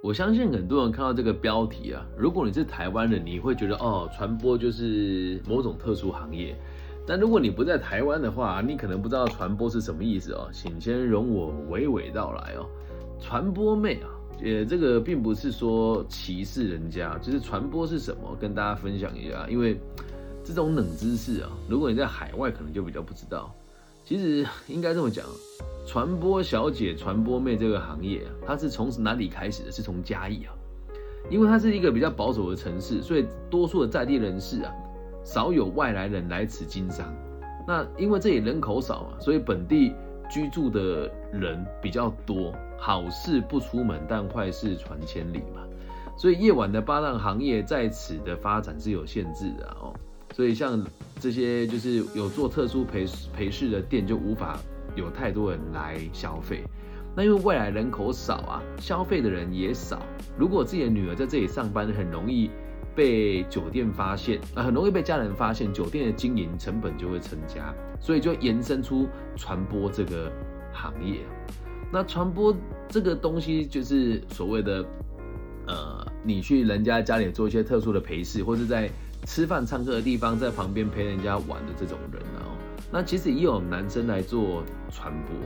我相信很多人看到这个标题啊，如果你是台湾人，你会觉得哦，传播就是某种特殊行业。但如果你不在台湾的话，你可能不知道传播是什么意思哦，请先容我娓娓道来哦。传播妹啊，呃，这个并不是说歧视人家，就是传播是什么，跟大家分享一下。因为这种冷知识啊，如果你在海外，可能就比较不知道。其实应该这么讲。传播小姐、传播妹这个行业啊，它是从哪里开始的？是从嘉义啊，因为它是一个比较保守的城市，所以多数的在地人士啊，少有外来人来此经商。那因为这里人口少嘛，所以本地居住的人比较多。好事不出门，但坏事传千里嘛。所以夜晚的八档行业在此的发展是有限制的哦。所以像这些就是有做特殊陪陪侍的店就无法。有太多人来消费，那因为未来人口少啊，消费的人也少。如果自己的女儿在这里上班，很容易被酒店发现啊，很容易被家人发现，酒店的经营成本就会增加，所以就延伸出传播这个行业。那传播这个东西，就是所谓的呃，你去人家家里做一些特殊的陪侍，或者在吃饭唱歌的地方，在旁边陪人家玩的这种人啊。那其实也有男生来做传播，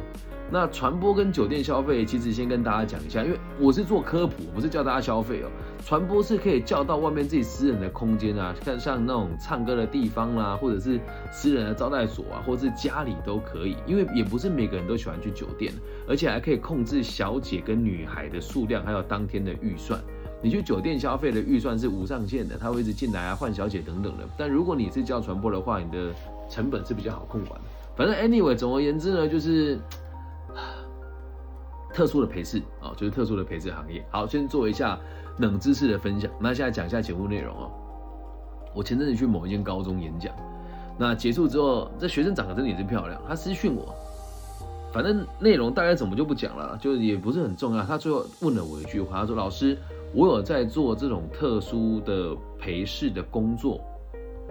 那传播跟酒店消费，其实先跟大家讲一下，因为我是做科普，不是叫大家消费哦。传播是可以叫到外面自己私人的空间啊，像像那种唱歌的地方啦，或者是私人的招待所啊，或者是家里都可以，因为也不是每个人都喜欢去酒店，而且还可以控制小姐跟女孩的数量，还有当天的预算。你去酒店消费的预算是无上限的，他会一直进来啊，换小姐等等的。但如果你是叫传播的话，你的成本是比较好控管的。反正 anyway，总而言之呢，就是 特殊的陪侍啊，就是特殊的陪侍行业。好，先做一下冷知识的分享。那现在讲一下节目内容哦。我前阵子去某一间高中演讲，那结束之后，这学生长得真的也是漂亮，他私讯我，反正内容大概怎么就不讲了，就也不是很重要。他最后问了我一句话，他说：“老师，我有在做这种特殊的陪侍的工作，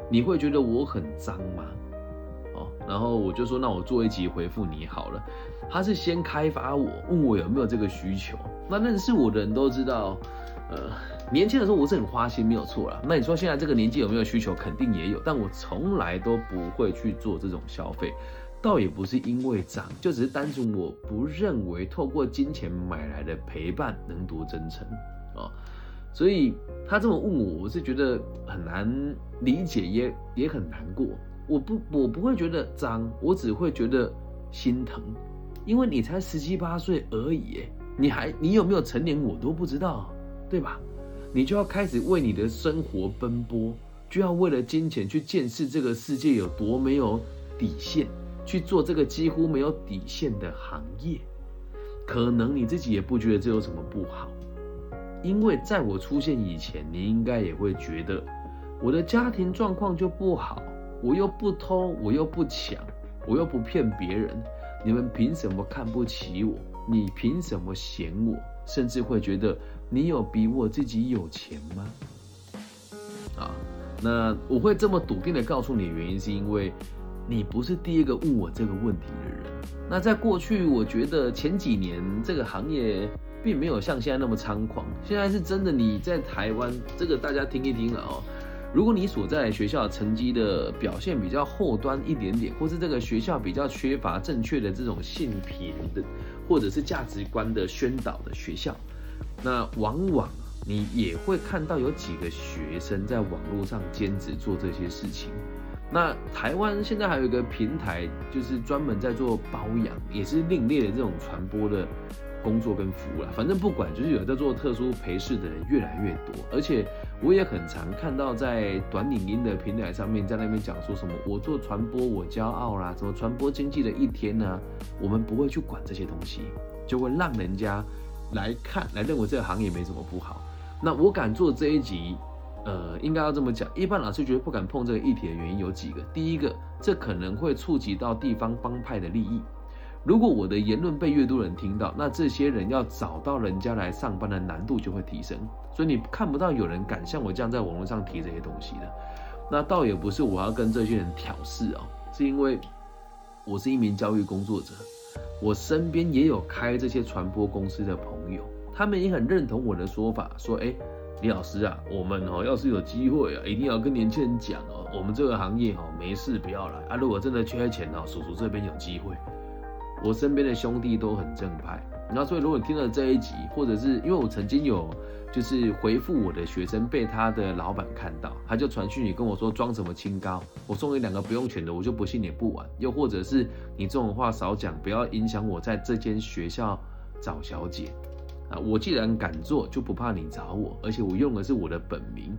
你会觉得我很脏吗？”哦然后我就说，那我做一集回复你好了。他是先开发我，问我有没有这个需求。那认识我的人都知道，呃，年轻的时候我是很花心，没有错啦。那你说现在这个年纪有没有需求？肯定也有，但我从来都不会去做这种消费，倒也不是因为脏，就只是单纯我不认为透过金钱买来的陪伴能多真诚啊。所以他这么问我，我是觉得很难理解，也也很难过。我不，我不会觉得脏，我只会觉得心疼，因为你才十七八岁而已，你还你有没有成年我都不知道，对吧？你就要开始为你的生活奔波，就要为了金钱去见识这个世界有多没有底线，去做这个几乎没有底线的行业，可能你自己也不觉得这有什么不好，因为在我出现以前，你应该也会觉得我的家庭状况就不好。我又不偷，我又不抢，我又不骗别人，你们凭什么看不起我？你凭什么嫌我？甚至会觉得你有比我自己有钱吗？啊，那我会这么笃定的告诉你，原因是因为你不是第一个问我这个问题的人。那在过去，我觉得前几年这个行业并没有像现在那么猖狂。现在是真的，你在台湾，这个大家听一听了哦。如果你所在学校成绩的表现比较后端一点点，或是这个学校比较缺乏正确的这种性平的，或者是价值观的宣导的学校，那往往你也会看到有几个学生在网络上兼职做这些事情。那台湾现在还有一个平台，就是专门在做包养，也是另类的这种传播的。工作跟服务啦，反正不管，就是有在做特殊陪侍的人越来越多，而且我也很常看到在短影音的平台上面，在那边讲说什么我做传播我骄傲啦，什么传播经济的一天呢？我们不会去管这些东西，就会让人家来看，来认为这个行业没什么不好。那我敢做这一集，呃，应该要这么讲，一般老师觉得不敢碰这个议题的原因有几个，第一个，这可能会触及到地方帮派的利益。如果我的言论被越多人听到，那这些人要找到人家来上班的难度就会提升。所以你看不到有人敢像我这样在网络上提这些东西的。那倒也不是我要跟这些人挑事哦，是因为我是一名教育工作者，我身边也有开这些传播公司的朋友他们也很认同我的说法，说，哎，李老师啊，我们哦，要是有机会啊，一定要跟年轻人讲哦，我们这个行业哦，没事不要来啊，如果真的缺钱哦，叔叔这边有机会。我身边的兄弟都很正派，那所以如果你听了这一集，或者是因为我曾经有就是回复我的学生被他的老板看到，他就传讯你跟我说装什么清高，我送你两个不用钱的，我就不信你不玩。又或者是你这种话少讲，不要影响我在这间学校找小姐啊！我既然敢做，就不怕你找我，而且我用的是我的本名，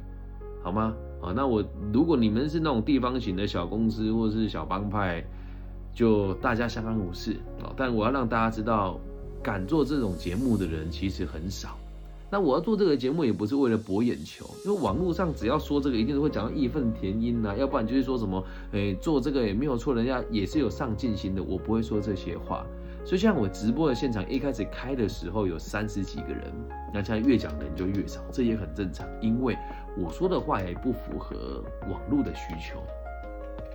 好吗？啊，那我如果你们是那种地方型的小公司或者是小帮派。就大家相安无事啊！但我要让大家知道，敢做这种节目的人其实很少。那我要做这个节目也不是为了博眼球，因为网络上只要说这个，一定是会讲到义愤填膺呐，要不然就是说什么，哎，做这个也没有错，人家也是有上进心的。我不会说这些话。所以像我直播的现场一开始开的时候有三十几个人，那现在越讲人就越少，这也很正常，因为我说的话也不符合网络的需求，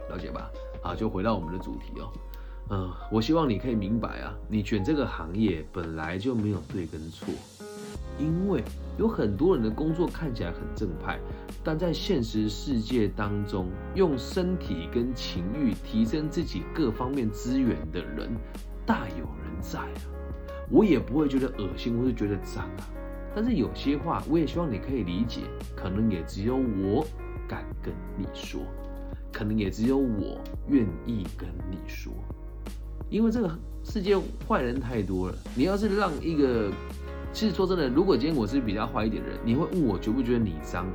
了解吧？好，就回到我们的主题哦，嗯，我希望你可以明白啊，你选这个行业本来就没有对跟错，因为有很多人的工作看起来很正派，但在现实世界当中，用身体跟情欲提升自己各方面资源的人大有人在啊，我也不会觉得恶心或是觉得脏啊，但是有些话我也希望你可以理解，可能也只有我敢跟你说。可能也只有我愿意跟你说，因为这个世界坏人太多了。你要是让一个，其实说真的，如果今天我是比较坏一点的人，你会问我觉不觉得你脏？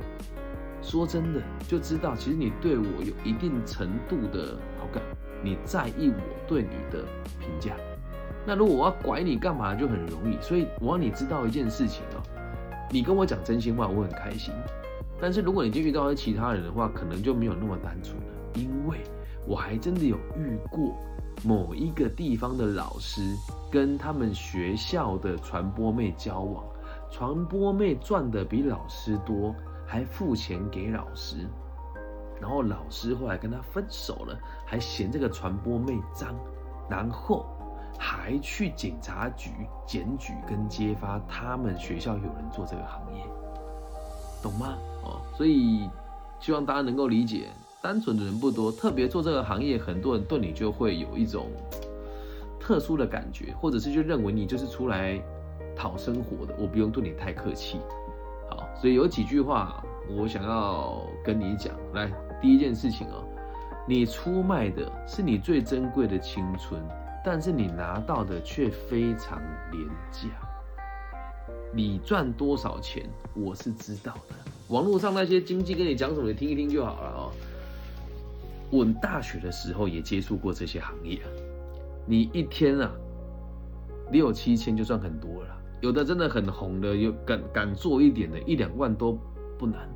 说真的，就知道其实你对我有一定程度的好感，你在意我对你的评价。那如果我要拐你干嘛，就很容易。所以我要你知道一件事情哦，你跟我讲真心话，我很开心。但是如果你就遇到其他人的话，可能就没有那么单纯了。因为我还真的有遇过某一个地方的老师跟他们学校的传播妹交往，传播妹赚的比老师多，还付钱给老师，然后老师后来跟他分手了，还嫌这个传播妹脏，然后还去警察局检举跟揭发他们学校有人做这个行业，懂吗？哦，所以希望大家能够理解。单纯的人不多，特别做这个行业，很多人对你就会有一种特殊的感觉，或者是就认为你就是出来讨生活的，我不用对你太客气。所以有几句话我想要跟你讲。来，第一件事情哦，你出卖的是你最珍贵的青春，但是你拿到的却非常廉价。你赚多少钱，我是知道的。网络上那些经济跟你讲什么，你听一听就好了哦。我大学的时候也接触过这些行业，你一天啊六七千就算很多了，有的真的很红的，有敢敢做一点的，一两万都不难，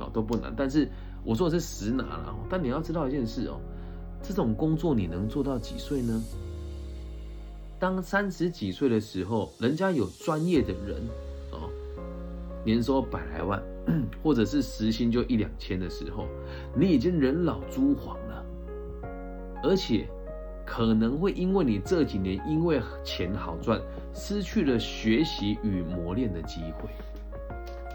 哦都不难。但是我说的是实拿了，但你要知道一件事哦，这种工作你能做到几岁呢？当三十几岁的时候，人家有专业的人哦，年收百来万。或者是时薪就一两千的时候，你已经人老珠黄了，而且可能会因为你这几年因为钱好赚，失去了学习与磨练的机会，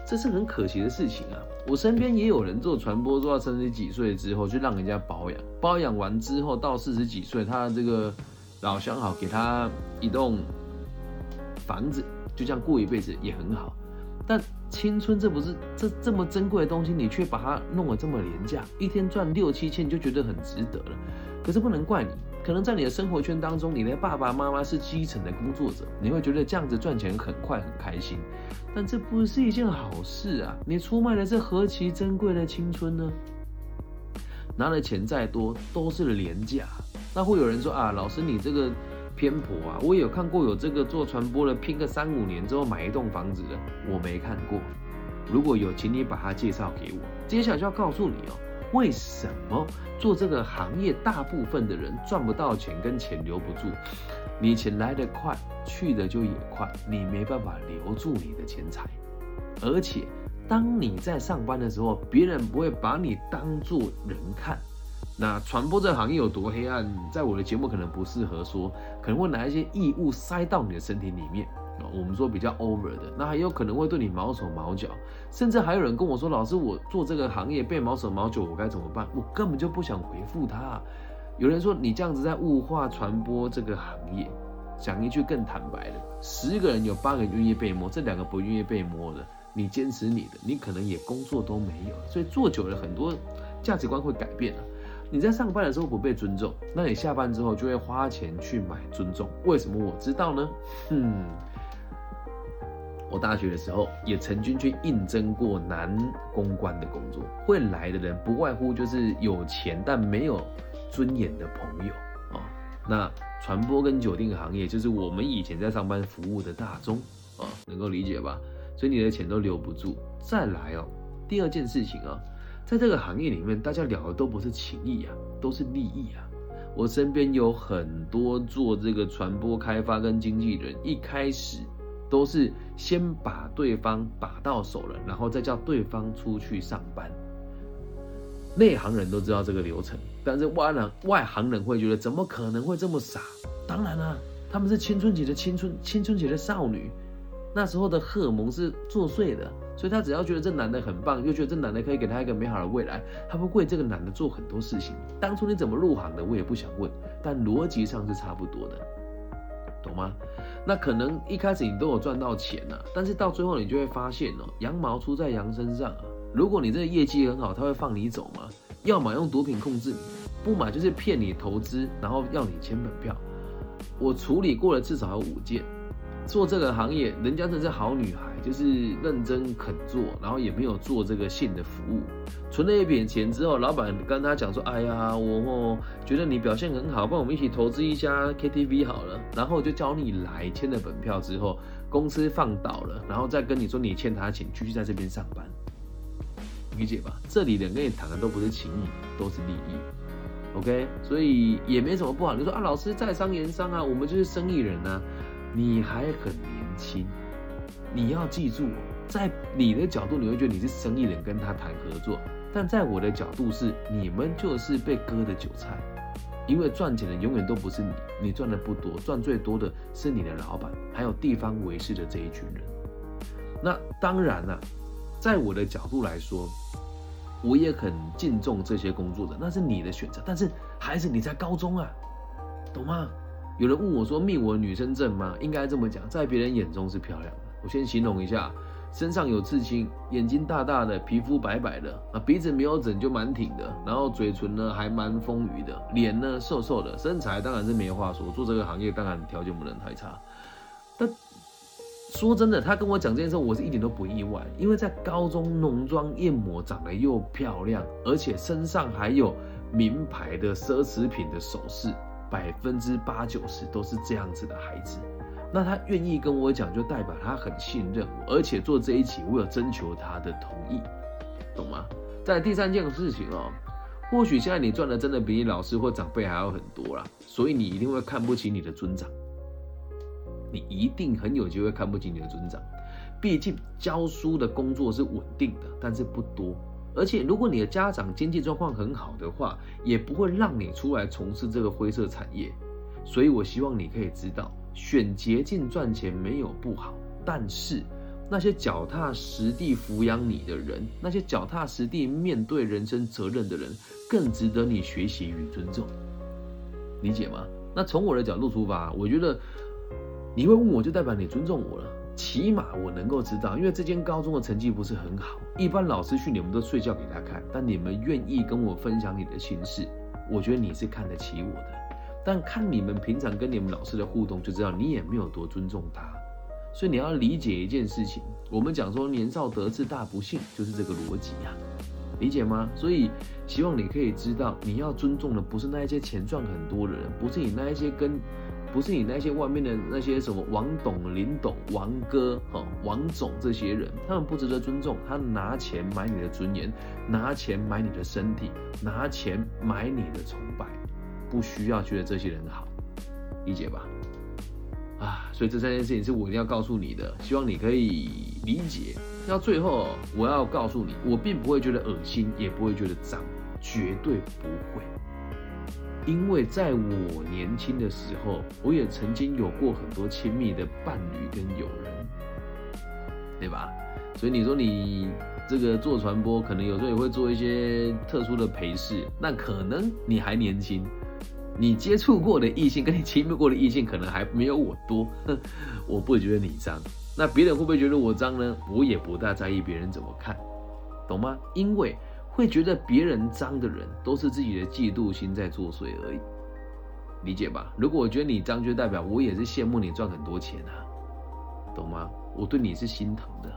这是很可惜的事情啊！我身边也有人做传播，做到三十几岁之后，去让人家保养，保养完之后到四十几岁，他这个老相好给他一栋房子，就这样过一辈子也很好。但青春这不是这这么珍贵的东西，你却把它弄得这么廉价，一天赚六七千就觉得很值得了。可是不能怪你，可能在你的生活圈当中，你的爸爸妈妈是基层的工作者，你会觉得这样子赚钱很快很开心。但这不是一件好事啊！你出卖的是何其珍贵的青春呢？拿的钱再多都是廉价。那会有人说啊，老师你这个。偏颇啊！我有看过有这个做传播的，拼个三五年之后买一栋房子的，我没看过。如果有，请你把它介绍给我。接下来就要告诉你哦，为什么做这个行业，大部分的人赚不到钱，跟钱留不住。你钱来得快，去的就也快，你没办法留住你的钱财。而且，当你在上班的时候，别人不会把你当做人看。那传播这行业有多黑暗，在我的节目可能不适合说，可能会拿一些异物塞到你的身体里面，我们说比较 over 的，那还有可能会对你毛手毛脚，甚至还有人跟我说：“老师，我做这个行业被毛手毛脚，我该怎么办？”我根本就不想回复他。有人说你这样子在物化传播这个行业，讲一句更坦白的，十个人有八个愿意被摸，这两个不愿意被摸的，你坚持你的，你可能也工作都没有。所以做久了，很多价值观会改变了。你在上班的时候不被尊重，那你下班之后就会花钱去买尊重。为什么我知道呢？嗯。我大学的时候也曾经去应征过男公关的工作，会来的人不外乎就是有钱但没有尊严的朋友啊。那传播跟酒店行业就是我们以前在上班服务的大宗啊，能够理解吧？所以你的钱都留不住。再来哦，第二件事情啊，在这个行业里面，大家聊的都不是情谊啊，都是利益啊。我身边有很多做这个传播开发跟经纪人，一开始。都是先把对方把到手了，然后再叫对方出去上班。内行人都知道这个流程，但是外人外行人会觉得怎么可能会这么傻？当然啦，他们是青春期的青春青春期的少女，那时候的荷尔蒙是作祟的，所以他只要觉得这男的很棒，又觉得这男的可以给他一个美好的未来，他会为这个男的做很多事情。当初你怎么入行的，我也不想问，但逻辑上是差不多的。懂吗？那可能一开始你都有赚到钱呐，但是到最后你就会发现哦，羊毛出在羊身上啊。如果你这个业绩很好，他会放你走吗？要么用毒品控制你，不买就是骗你投资，然后要你签本票。我处理过了至少有五件。做这个行业，人家真是好女孩，就是认真肯做，然后也没有做这个性的服务，存了一笔钱之后，老板跟他讲说：“哎呀，我觉得你表现很好，帮我们一起投资一家 KTV 好了。”然后就叫你来签了本票之后，公司放倒了，然后再跟你说你欠他钱，继续在这边上班，理解吧？这里人跟你谈的都不是情谊，都是利益，OK？所以也没什么不好。你说啊，老师在商言商啊，我们就是生意人啊。你还很年轻，你要记住，在你的角度，你会觉得你是生意人跟他谈合作，但在我的角度是，你们就是被割的韭菜，因为赚钱的永远都不是你，你赚的不多，赚最多的是你的老板，还有地方维持的这一群人。那当然了，在我的角度来说，我也很敬重这些工作者，那是你的选择，但是孩子你在高中啊，懂吗？有人问我说：“命我女生正吗？”应该这么讲，在别人眼中是漂亮的。我先形容一下：身上有刺青，眼睛大大的，皮肤白白的，啊，鼻子没有整就蛮挺的，然后嘴唇呢还蛮丰腴的，脸呢瘦瘦的，身材当然是没话说。做这个行业当然条件不能太差。但说真的，他跟我讲这件事，我是一点都不意外，因为在高中浓妆艳抹，长得又漂亮，而且身上还有名牌的奢侈品的首饰。百分之八九十都是这样子的孩子，那他愿意跟我讲，就代表他很信任我，而且做这一期我有征求他的同意，懂吗？在第三件事情哦，或许现在你赚的真的比你老师或长辈还要很多啦，所以你一定会看不起你的尊长，你一定很有机会看不起你的尊长，毕竟教书的工作是稳定的，但是不多。而且，如果你的家长经济状况很好的话，也不会让你出来从事这个灰色产业。所以，我希望你可以知道，选捷径赚钱没有不好，但是那些脚踏实地抚养你的人，那些脚踏实地面对人生责任的人，更值得你学习与尊重。理解吗？那从我的角度出发，我觉得你会问我就代表你尊重我了。起码我能够知道，因为这间高中的成绩不是很好，一般老师去你们都睡觉给他看，但你们愿意跟我分享你的心事，我觉得你是看得起我的。但看你们平常跟你们老师的互动，就知道你也没有多尊重他。所以你要理解一件事情，我们讲说年少得志大不幸，就是这个逻辑呀，理解吗？所以希望你可以知道，你要尊重的不是那一些钱赚很多的人，不是你那一些跟。不是你那些外面的那些什么王董、林董、王哥、哈王总这些人，他们不值得尊重。他拿钱买你的尊严，拿钱买你的身体，拿钱买你的崇拜，不需要觉得这些人好，理解吧？啊，所以这三件事情是我一定要告诉你的，希望你可以理解。到最后，我要告诉你，我并不会觉得恶心，也不会觉得脏，绝对不会。因为在我年轻的时候，我也曾经有过很多亲密的伴侣跟友人，对吧？所以你说你这个做传播，可能有时候也会做一些特殊的陪侍，那可能你还年轻，你接触过的异性跟你亲密过的异性，可能还没有我多，我不觉得你脏。那别人会不会觉得我脏呢？我也不大在意别人怎么看，懂吗？因为会觉得别人脏的人，都是自己的嫉妒心在作祟而已，理解吧？如果我觉得你脏，就代表我也是羡慕你赚很多钱啊，懂吗？我对你是心疼的，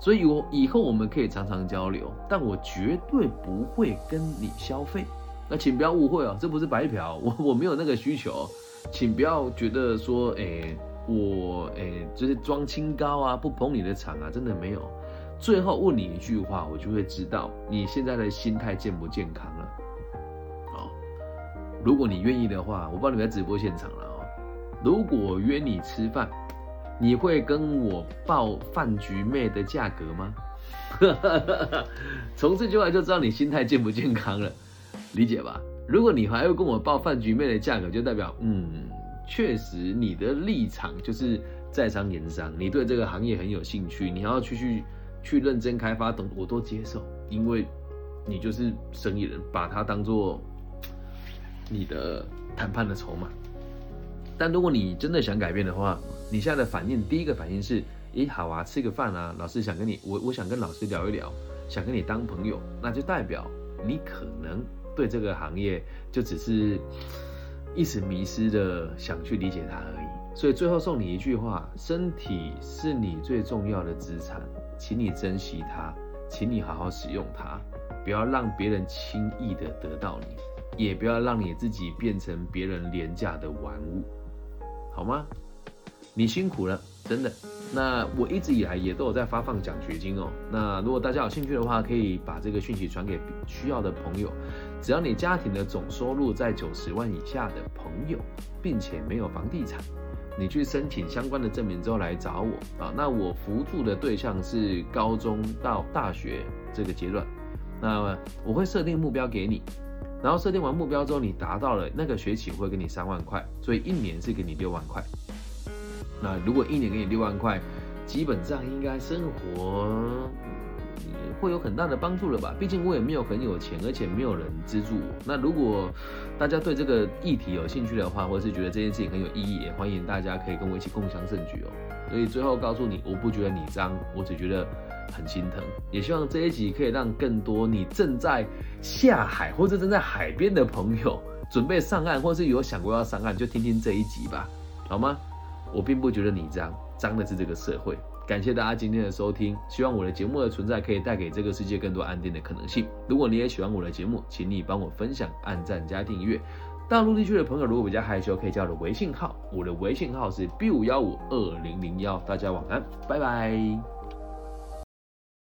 所以我以后我们可以常常交流，但我绝对不会跟你消费。那请不要误会哦，这不是白嫖，我我没有那个需求，请不要觉得说，哎。我诶，就是装清高啊，不捧你的场啊，真的没有。最后问你一句话，我就会知道你现在的心态健不健康了。哦，如果你愿意的话，我帮你在直播现场了哦。如果约你吃饭，你会跟我报饭局妹的价格吗？从这句话就知道你心态健不健康了，理解吧？如果你还要跟我报饭局妹的价格，就代表嗯。确实，你的立场就是在商言商，你对这个行业很有兴趣，你要去去去认真开发，等我都接受，因为你就是生意人，把它当做你的谈判的筹码。但如果你真的想改变的话，你现在的反应，第一个反应是，咦，好啊，吃个饭啊，老师想跟你，我我想跟老师聊一聊，想跟你当朋友，那就代表你可能对这个行业就只是。一时迷失的想去理解它而已，所以最后送你一句话：身体是你最重要的资产，请你珍惜它，请你好好使用它，不要让别人轻易的得到你，也不要让你自己变成别人廉价的玩物，好吗？你辛苦了，真的。那我一直以来也都有在发放奖学金哦。那如果大家有兴趣的话，可以把这个讯息传给需要的朋友。只要你家庭的总收入在九十万以下的朋友，并且没有房地产，你去申请相关的证明之后来找我啊。那我辅助的对象是高中到大学这个阶段，那我会设定目标给你，然后设定完目标之后，你达到了那个学期会给你三万块，所以一年是给你六万块。那如果一年给你六万块，基本上应该生活会有很大的帮助了吧？毕竟我也没有很有钱，而且没有人资助我。那如果大家对这个议题有兴趣的话，或者是觉得这件事情很有意义，也欢迎大家可以跟我一起共享盛举哦。所以最后告诉你，我不觉得你脏，我只觉得很心疼。也希望这一集可以让更多你正在下海或者正在海边的朋友，准备上岸，或是有想过要上岸，就听听这一集吧，好吗？我并不觉得你脏，脏的是这个社会。感谢大家今天的收听，希望我的节目的存在可以带给这个世界更多安定的可能性。如果你也喜欢我的节目，请你帮我分享、按赞加订阅。大陆地区的朋友如果比较害羞，可以加我的微信号，我的微信号是 B 五幺五二零零幺。大家晚安，拜拜。